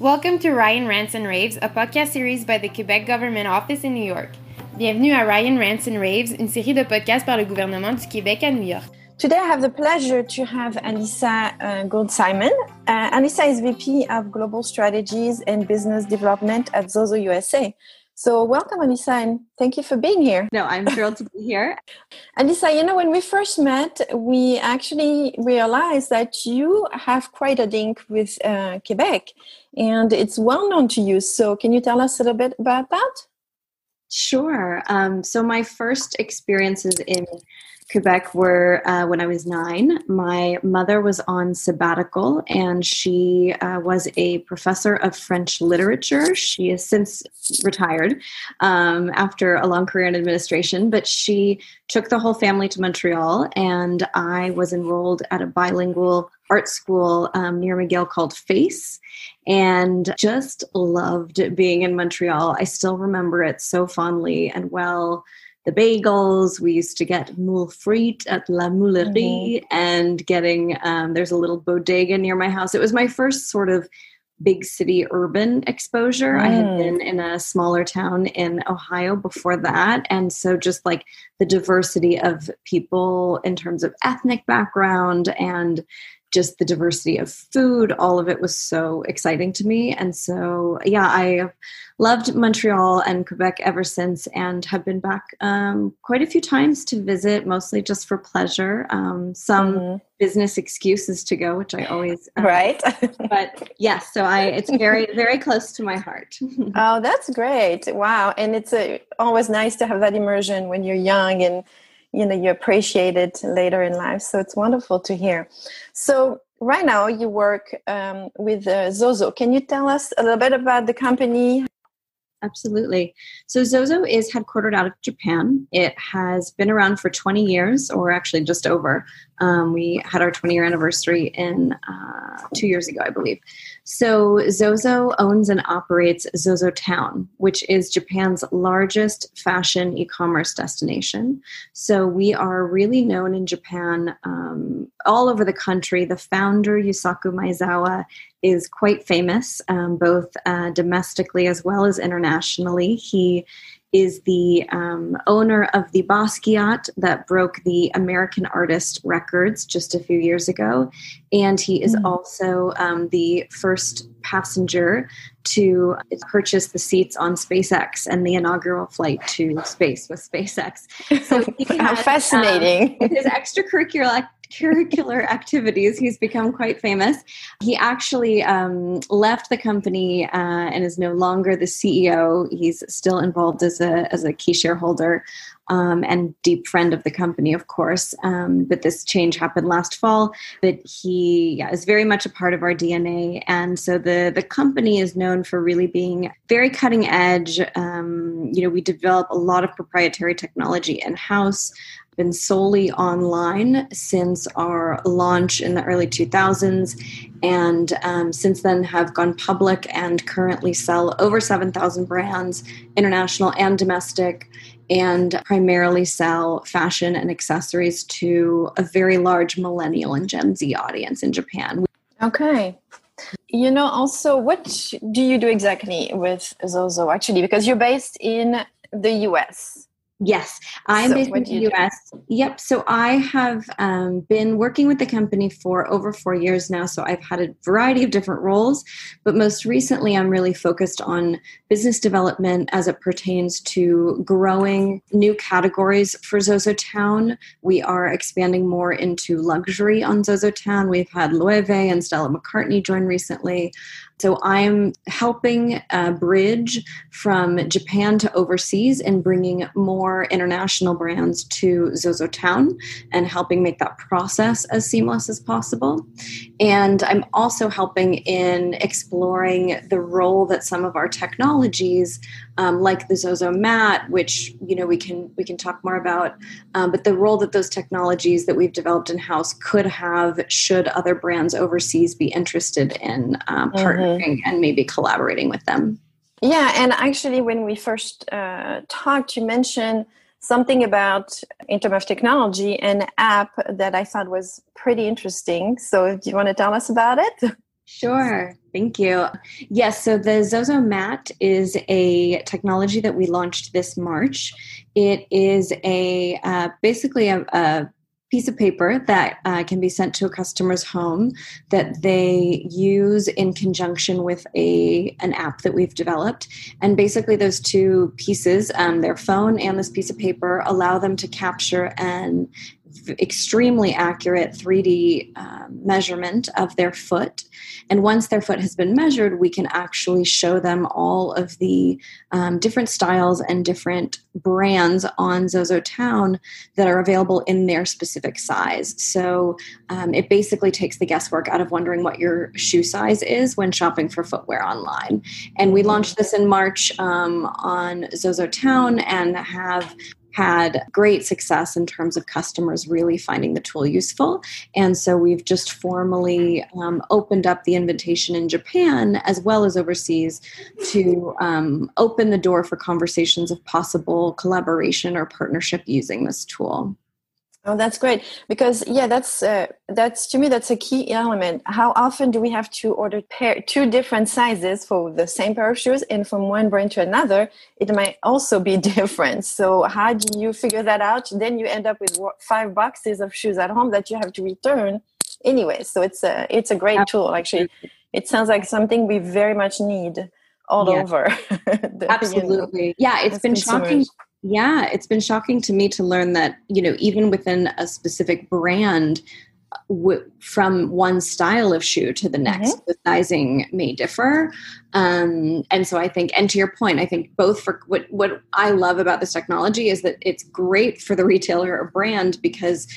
Welcome to Ryan Rants and Raves, a podcast series by the Quebec Government Office in New York. Bienvenue à Ryan Rants and Raves, une série de podcasts par le gouvernement du Québec à New York. Today, I have the pleasure to have Alyssa uh, Gould Simon. Uh, is VP of Global Strategies and Business Development at Zozo USA. So, welcome, Anissa, and thank you for being here. No, I'm thrilled to be here. Anissa, you know, when we first met, we actually realized that you have quite a link with uh, Quebec, and it's well known to you. So, can you tell us a little bit about that? Sure. Um, so, my first experiences in Quebec were uh, when I was nine. My mother was on sabbatical and she uh, was a professor of French literature. She has since retired um, after a long career in administration, but she took the whole family to Montreal and I was enrolled at a bilingual art school um, near McGill called Face and just loved being in Montreal. I still remember it so fondly and well the bagels. We used to get moule frite at La Moulerie mm-hmm. and getting, um, there's a little bodega near my house. It was my first sort of big city urban exposure. Mm. I had mm. been in a smaller town in Ohio before that. And so just like the diversity of people in terms of ethnic background and just the diversity of food, all of it was so exciting to me. And so, yeah, I loved Montreal and Quebec ever since and have been back um, quite a few times to visit, mostly just for pleasure. Um, some mm-hmm. business excuses to go, which I always um, right. but yes, so I it's very very close to my heart. oh, that's great! Wow, and it's always nice to have that immersion when you're young and you know you appreciate it later in life so it's wonderful to hear so right now you work um, with uh, zozo can you tell us a little bit about the company Absolutely. So Zozo is headquartered out of Japan. It has been around for 20 years, or actually just over. Um, we had our 20 year anniversary in uh, two years ago, I believe. So Zozo owns and operates Zozo Town, which is Japan's largest fashion e-commerce destination. So we are really known in Japan, um, all over the country. The founder Yusaku Maezawa is quite famous, um, both uh, domestically as well as internationally. He is the um, owner of the Basquiat that broke the American Artist records just a few years ago. And he is mm. also um, the first passenger to purchase the seats on SpaceX and the inaugural flight to space with SpaceX. So How fascinating. Um, his extracurricular curricular activities, he's become quite famous. He actually um, left the company uh, and is no longer the CEO. He's still involved as a as a key shareholder. Um, and deep friend of the company, of course. Um, but this change happened last fall. But he yeah, is very much a part of our DNA, and so the the company is known for really being very cutting edge. Um, you know, we develop a lot of proprietary technology in house been solely online since our launch in the early 2000s and um, since then have gone public and currently sell over 7,000 brands, international and domestic, and primarily sell fashion and accessories to a very large millennial and Gen Z audience in Japan. Okay. You know, also, what do you do exactly with Zozo actually? Because you're based in the US. Yes, I'm so based in the US. Do? Yep. So I have um, been working with the company for over four years now. So I've had a variety of different roles, but most recently I'm really focused on business development as it pertains to growing new categories for Zozo Town. We are expanding more into luxury on Zozo Town. We've had Loewe and Stella McCartney join recently. So I'm helping uh, bridge from Japan to overseas and bringing more international brands to Zozo Town and helping make that process as seamless as possible. And I'm also helping in exploring the role that some of our technologies, um, like the Zozo Mat, which you know we can we can talk more about, um, but the role that those technologies that we've developed in house could have should other brands overseas be interested in um, partnering. Mm-hmm mm-hmm. and maybe collaborating with them. Yeah, and actually, when we first uh, talked, you mentioned something about in terms of technology an app that I thought was pretty interesting. So, do you want to tell us about it? Sure. Thank you. Yes, so the Zozo Mat is a technology that we launched this March. It is a uh, basically a, a piece of paper that uh, can be sent to a customer's home that they use in conjunction with a an app that we've developed. And basically those two pieces um, their phone and this piece of paper allow them to capture an extremely accurate 3D um, measurement of their foot. And once their foot has been measured, we can actually show them all of the um, different styles and different brands on Zozo Town that are available in their specific size. So um, it basically takes the guesswork out of wondering what your shoe size is when shopping for footwear online. And we launched this in March um, on Zozo Town and have had great success in terms of customers really finding the tool useful. And so we've just formally um, opened up the invitation in Japan as well as overseas to um, open the door for conversations of possible collaboration or partnership using this tool. Oh, that's great because yeah, that's uh, that's to me that's a key element. How often do we have to order pair two different sizes for the same pair of shoes, and from one brand to another, it might also be different. So how do you figure that out? Then you end up with five boxes of shoes at home that you have to return anyway. So it's a it's a great tool. Actually, it sounds like something we very much need all yeah. over. the, Absolutely, you know, yeah. It's been consumers. shocking yeah, it's been shocking to me to learn that, you know, even within a specific brand, w- from one style of shoe to the next, mm-hmm. the sizing may differ. Um, and so I think, and to your point, I think both for what, what I love about this technology is that it's great for the retailer or brand because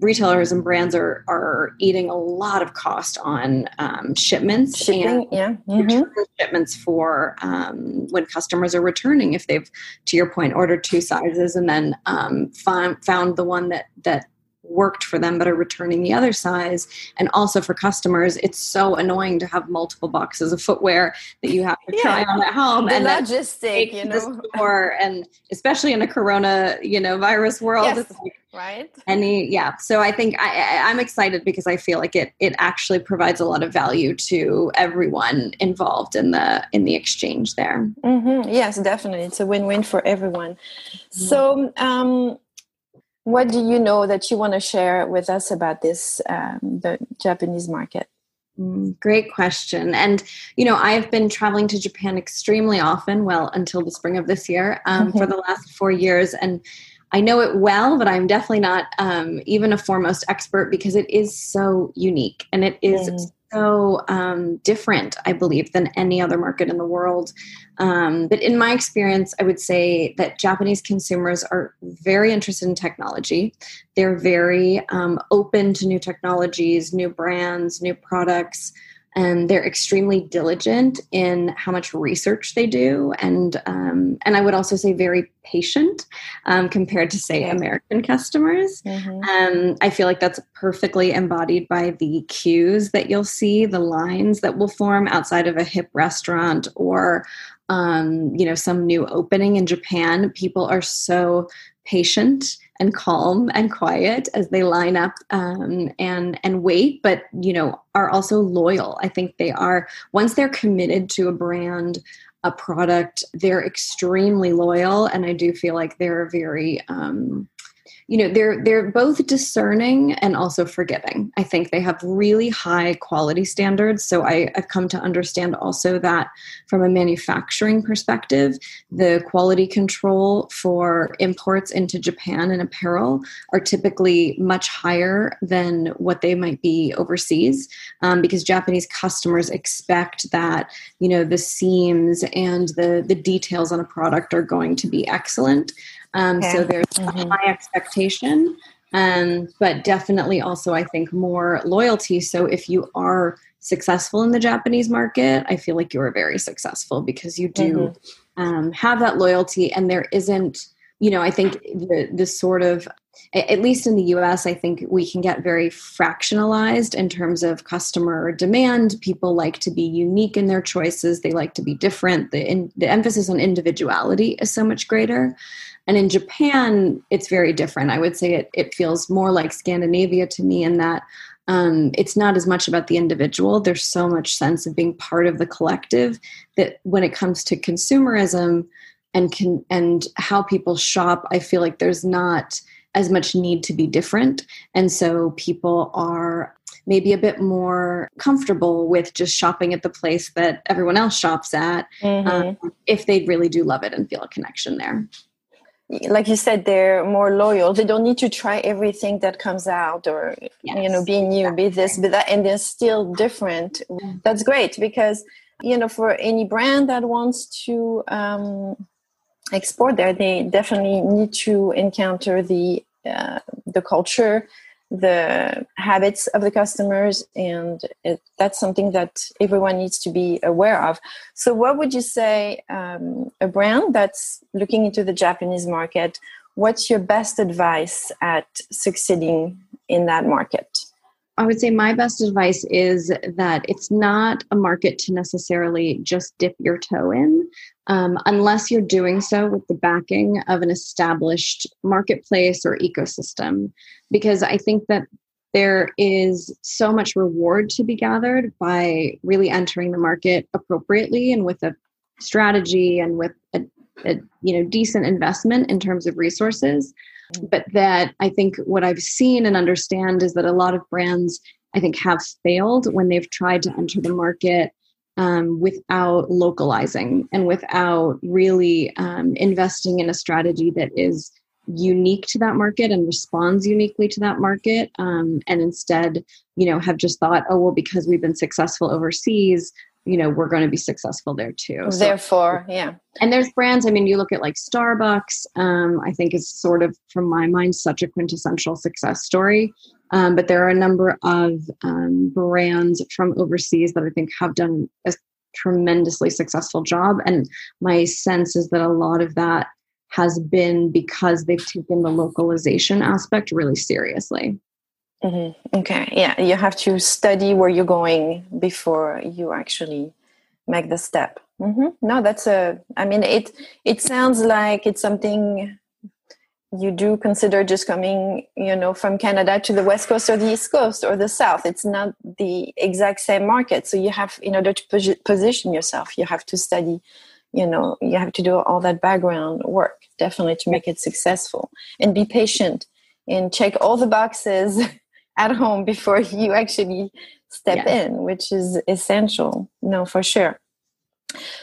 retailers and brands are are eating a lot of cost on um, shipments Shipping, and yeah mm-hmm. shipments for um, when customers are returning if they've to your point ordered two sizes and then um, found found the one that that worked for them but are returning the other size. And also for customers it's so annoying to have multiple boxes of footwear that you have to try on at home the and logistic you know. store. And especially in a corona you know virus world yes. like right? any yeah. So i think I, i'm excited because i feel like it it actually provides a lot of value to everyone involved in the in the exchange there. Mm-hmm. yes definitely. It's a win-win for everyone. Mm-hmm. so um what do you know that you want to share with us about this um, the japanese market mm, Great question. And, you know, I've been traveling to Japan extremely often, well, until the spring of this year, um, for the last four years. And I know it well, but I'm definitely not um, even a foremost expert because it is so unique and it is mm. So um, different, I believe, than any other market in the world. Um, but in my experience, I would say that Japanese consumers are very interested in technology. They're very um, open to new technologies, new brands, new products and they're extremely diligent in how much research they do. And um, and i would also say very patient um, compared to say american customers. Mm-hmm. um, i feel like that's perfectly embodied by the queues that you'll see the lines that will form outside of a hip restaurant or um, you know some new opening in japan. People are so patient and calm and quiet as they line up um, and and wait but you know are also loyal. I think they are once they're committed to a brand a product they're extremely loyal and i do feel like they're very um, you know they're they're both discerning and also forgiving i think they have really high quality standards so I, i've come to understand also that from a manufacturing perspective the quality control for imports into japan and apparel are typically much higher than what they might be overseas um, because japanese customers expect that you know the seams and the the details on a product are going to be excellent um, okay. So there's mm-hmm. a high expectation, um, but definitely also, I think, more loyalty. So if you are successful in the Japanese market, I feel like you're very successful because you do mm-hmm. um, have that loyalty, and there isn't, you know, I think the the sort of at least in the US, I think we can get very fractionalized in terms of customer demand. People like to be unique in their choices, they like to be different. The, in, the emphasis on individuality is so much greater. And in Japan, it's very different. I would say it, it feels more like Scandinavia to me in that um, it's not as much about the individual. There's so much sense of being part of the collective that when it comes to consumerism and can and how people shop, I feel like there's not as much need to be different, and so people are maybe a bit more comfortable with just shopping at the place that everyone else shops at mm-hmm. um, if they really do love it and feel a connection there. Like you said they're more loyal. They don't need to try everything that comes out or yes. you know be new be this be that and they're still different. That's great because you know for any brand that wants to um, export there they definitely need to encounter the uh, the culture the habits of the customers and it, that's something that everyone needs to be aware of. So what would you say um, a brand that's looking into the japanese market what's your best advice at succeeding in that market? I would say my best advice is that it's not a market to necessarily just dip your toe in, um, unless you're doing so with the backing of an established marketplace or ecosystem. Because I think that there is so much reward to be gathered by really entering the market appropriately and with a strategy and with a, a you know decent investment in terms of resources but that i think what i've seen and understand is that a lot of brands i think have failed when they've tried to enter the market um, without localizing and without really um, investing in a strategy that is unique to that market and responds uniquely to that market um, and instead you know have just thought oh well because we've been successful overseas you know we're going to be successful there too. So, therefore yeah. And there's brands i mean you look at like starbucks um, i think is sort of from my mind such a quintessential success story um, but there are a number of um, brands from overseas that I think have done a tremendously successful job. And my sense is that a lot of that has been because they've taken the localization aspect really seriously. Mm-hmm. Okay. Yeah. You have to study where you're going before you actually make the step. Mm-hmm. No, that's a, I mean, it, it sounds like it's something you do consider just coming you know from canada to the west coast or the east coast or the south. It's not the exact same market. So you have in order to position yourself you have to study you know you have to do all that background work definitely to make it successful. And be patient and check all the boxes at home before you actually step yeah. in which is essential. No for sure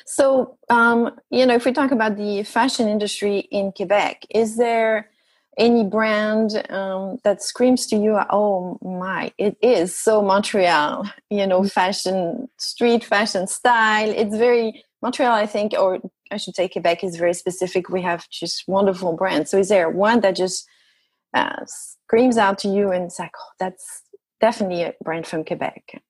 so, um, you know, if we talk about the fashion industry in Quebec, is there any brand um, that screams to you, oh my, it is so Montreal, you know, mm-hmm. fashion, street fashion style. It's very Montreal, I think, or I should say Quebec is very specific. We have just wonderful brands. So, is there one that just uh, screams out to you and it's like, oh, that's definitely a brand from Quebec?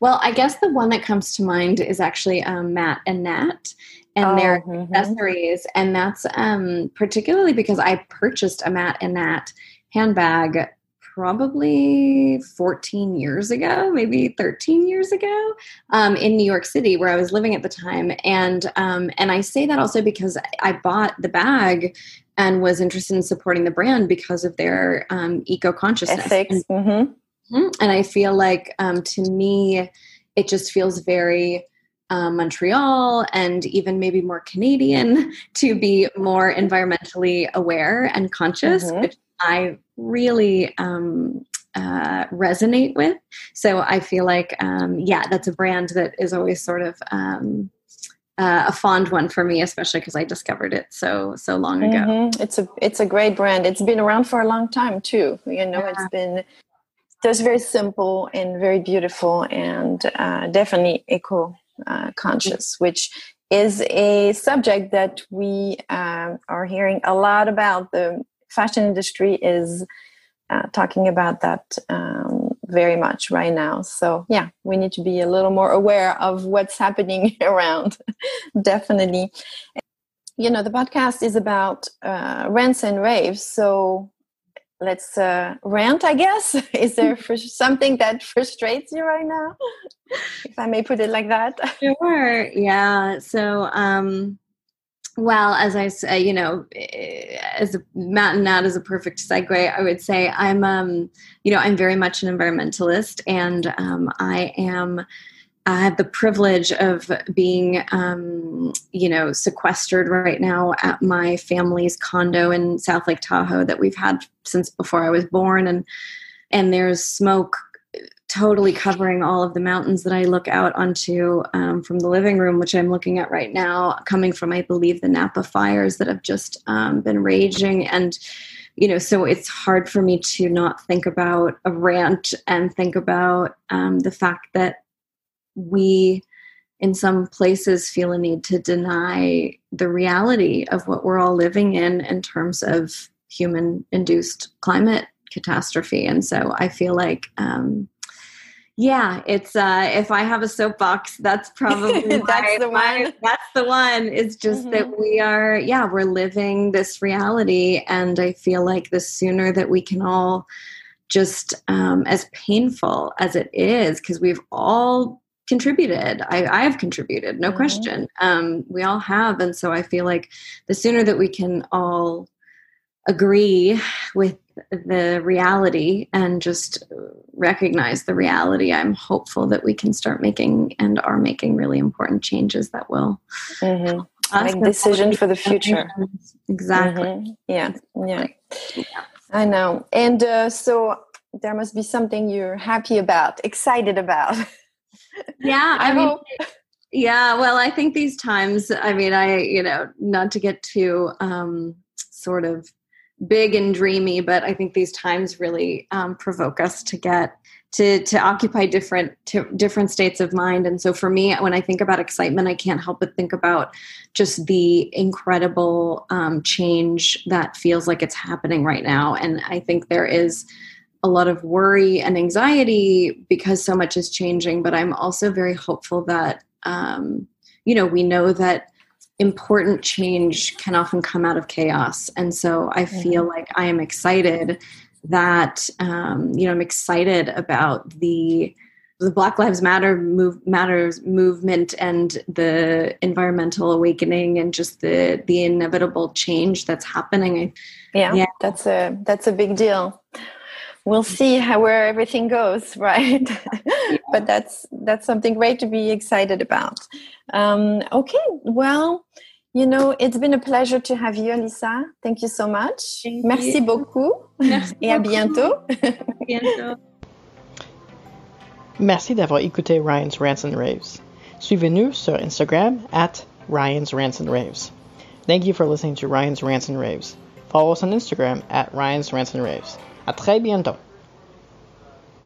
Well, I guess the one that comes to mind is actually um, Matt and Nat and oh, their mm-hmm. accessories. And that's um, particularly because I purchased a Matt and Nat handbag probably 14 years ago, maybe 13 years ago, um, in New York City, where I was living at the time. And um, and I say that also because I bought the bag and was interested in supporting the brand because of their um, eco consciousness. Ethics. Mm-hmm. Mm-hmm. And I feel like um, to me, it just feels very uh, Montreal and even maybe more Canadian to be more environmentally aware and conscious, mm-hmm. which I really um, uh, resonate with. So I feel like, um, yeah, that's a brand that is always sort of um, uh, a fond one for me, especially because I discovered it so so long ago. Mm-hmm. It's a it's a great brand. It's been around for a long time too. You know, yeah. it's been just very simple and very beautiful and uh, definitely eco uh, conscious, which is a subject that we uh, are hearing a lot about. The fashion industry is uh, talking about that um, very much right now. So, yeah, we need to be a little more aware of what's happening around. definitely. You know, the podcast is about uh, rants and raves. So, let's uh, rant i guess is there something that frustrates you right now if i may put it like that sure yeah so um Well, as I say, you know, eh, as a, Matt and Nat is a perfect segue. I would say I'm, um, you know, I'm very much an environmentalist, and um, I am. I have the privilege of being, um, you know, sequestered right now at my family's condo in South Lake Tahoe that we've had since before I was born, and and there's smoke totally covering all of the mountains that I look out onto um, from the living room, which I'm looking at right now, coming from, I believe, the Napa fires that have just um, been raging. And, you know, so it's hard for me to not think about a rant and think about um, the fact that we, in some places, feel a need to deny the reality of what we're all living in in terms of human induced climate catastrophe. And so I feel like, um, yeah, it's uh if I have a soapbox, that's probably that's my, the my, one. that's the one. It's just mm-hmm. that we are yeah, we're living this reality and I feel like the sooner that we can all just um as painful as it is because we've all contributed I, I have contributed no mm-hmm. question um, we all have and so i feel like the sooner that we can all agree with the reality and just recognize the reality, I'm hopeful that we can start making and are making really important changes that will mm-hmm. make decision for the future. Exactly. Mm-hmm. Yeah. yeah. Yeah. I know. And uh, so there must be something you're happy about, excited about. Yeah. I, I mean, yeah. Well, I think these times, I mean, I, you know, not to get too um, sort of big and dreamy, but I think these times really um, provoke us to get to to occupy different to different states of mind. And so for me, when I think about excitement, I can't help but think about just the incredible um, change that feels like it's happening right now. And I think there is a lot of worry and anxiety because so much is changing. But I'm also very hopeful that um, you know we know that important change can often come out of chaos. And so I feel mm-hmm. like I am excited that, um, you know, I'm excited about the the Black Lives Matter move, matters movement and the environmental awakening and just the the inevitable change that's happening. Yeah, yeah. that's a that's a big deal. We'll see how where everything goes, right? Yeah. but that's that's something great to be excited about. Um, okay, well, you know, it's been a pleasure to have you, Alyssa. Thank you so much. Thank Merci you. beaucoup. Merci Et à bientôt. bientôt. Merci d'avoir écouté Ryan's Rants and Raves. Suivez-nous sur Instagram at Ryan's Rants and Raves. Thank you for listening to Ryan's Rants and Raves. Follow us on Instagram at Ryan's Rants and Raves. À très bientôt.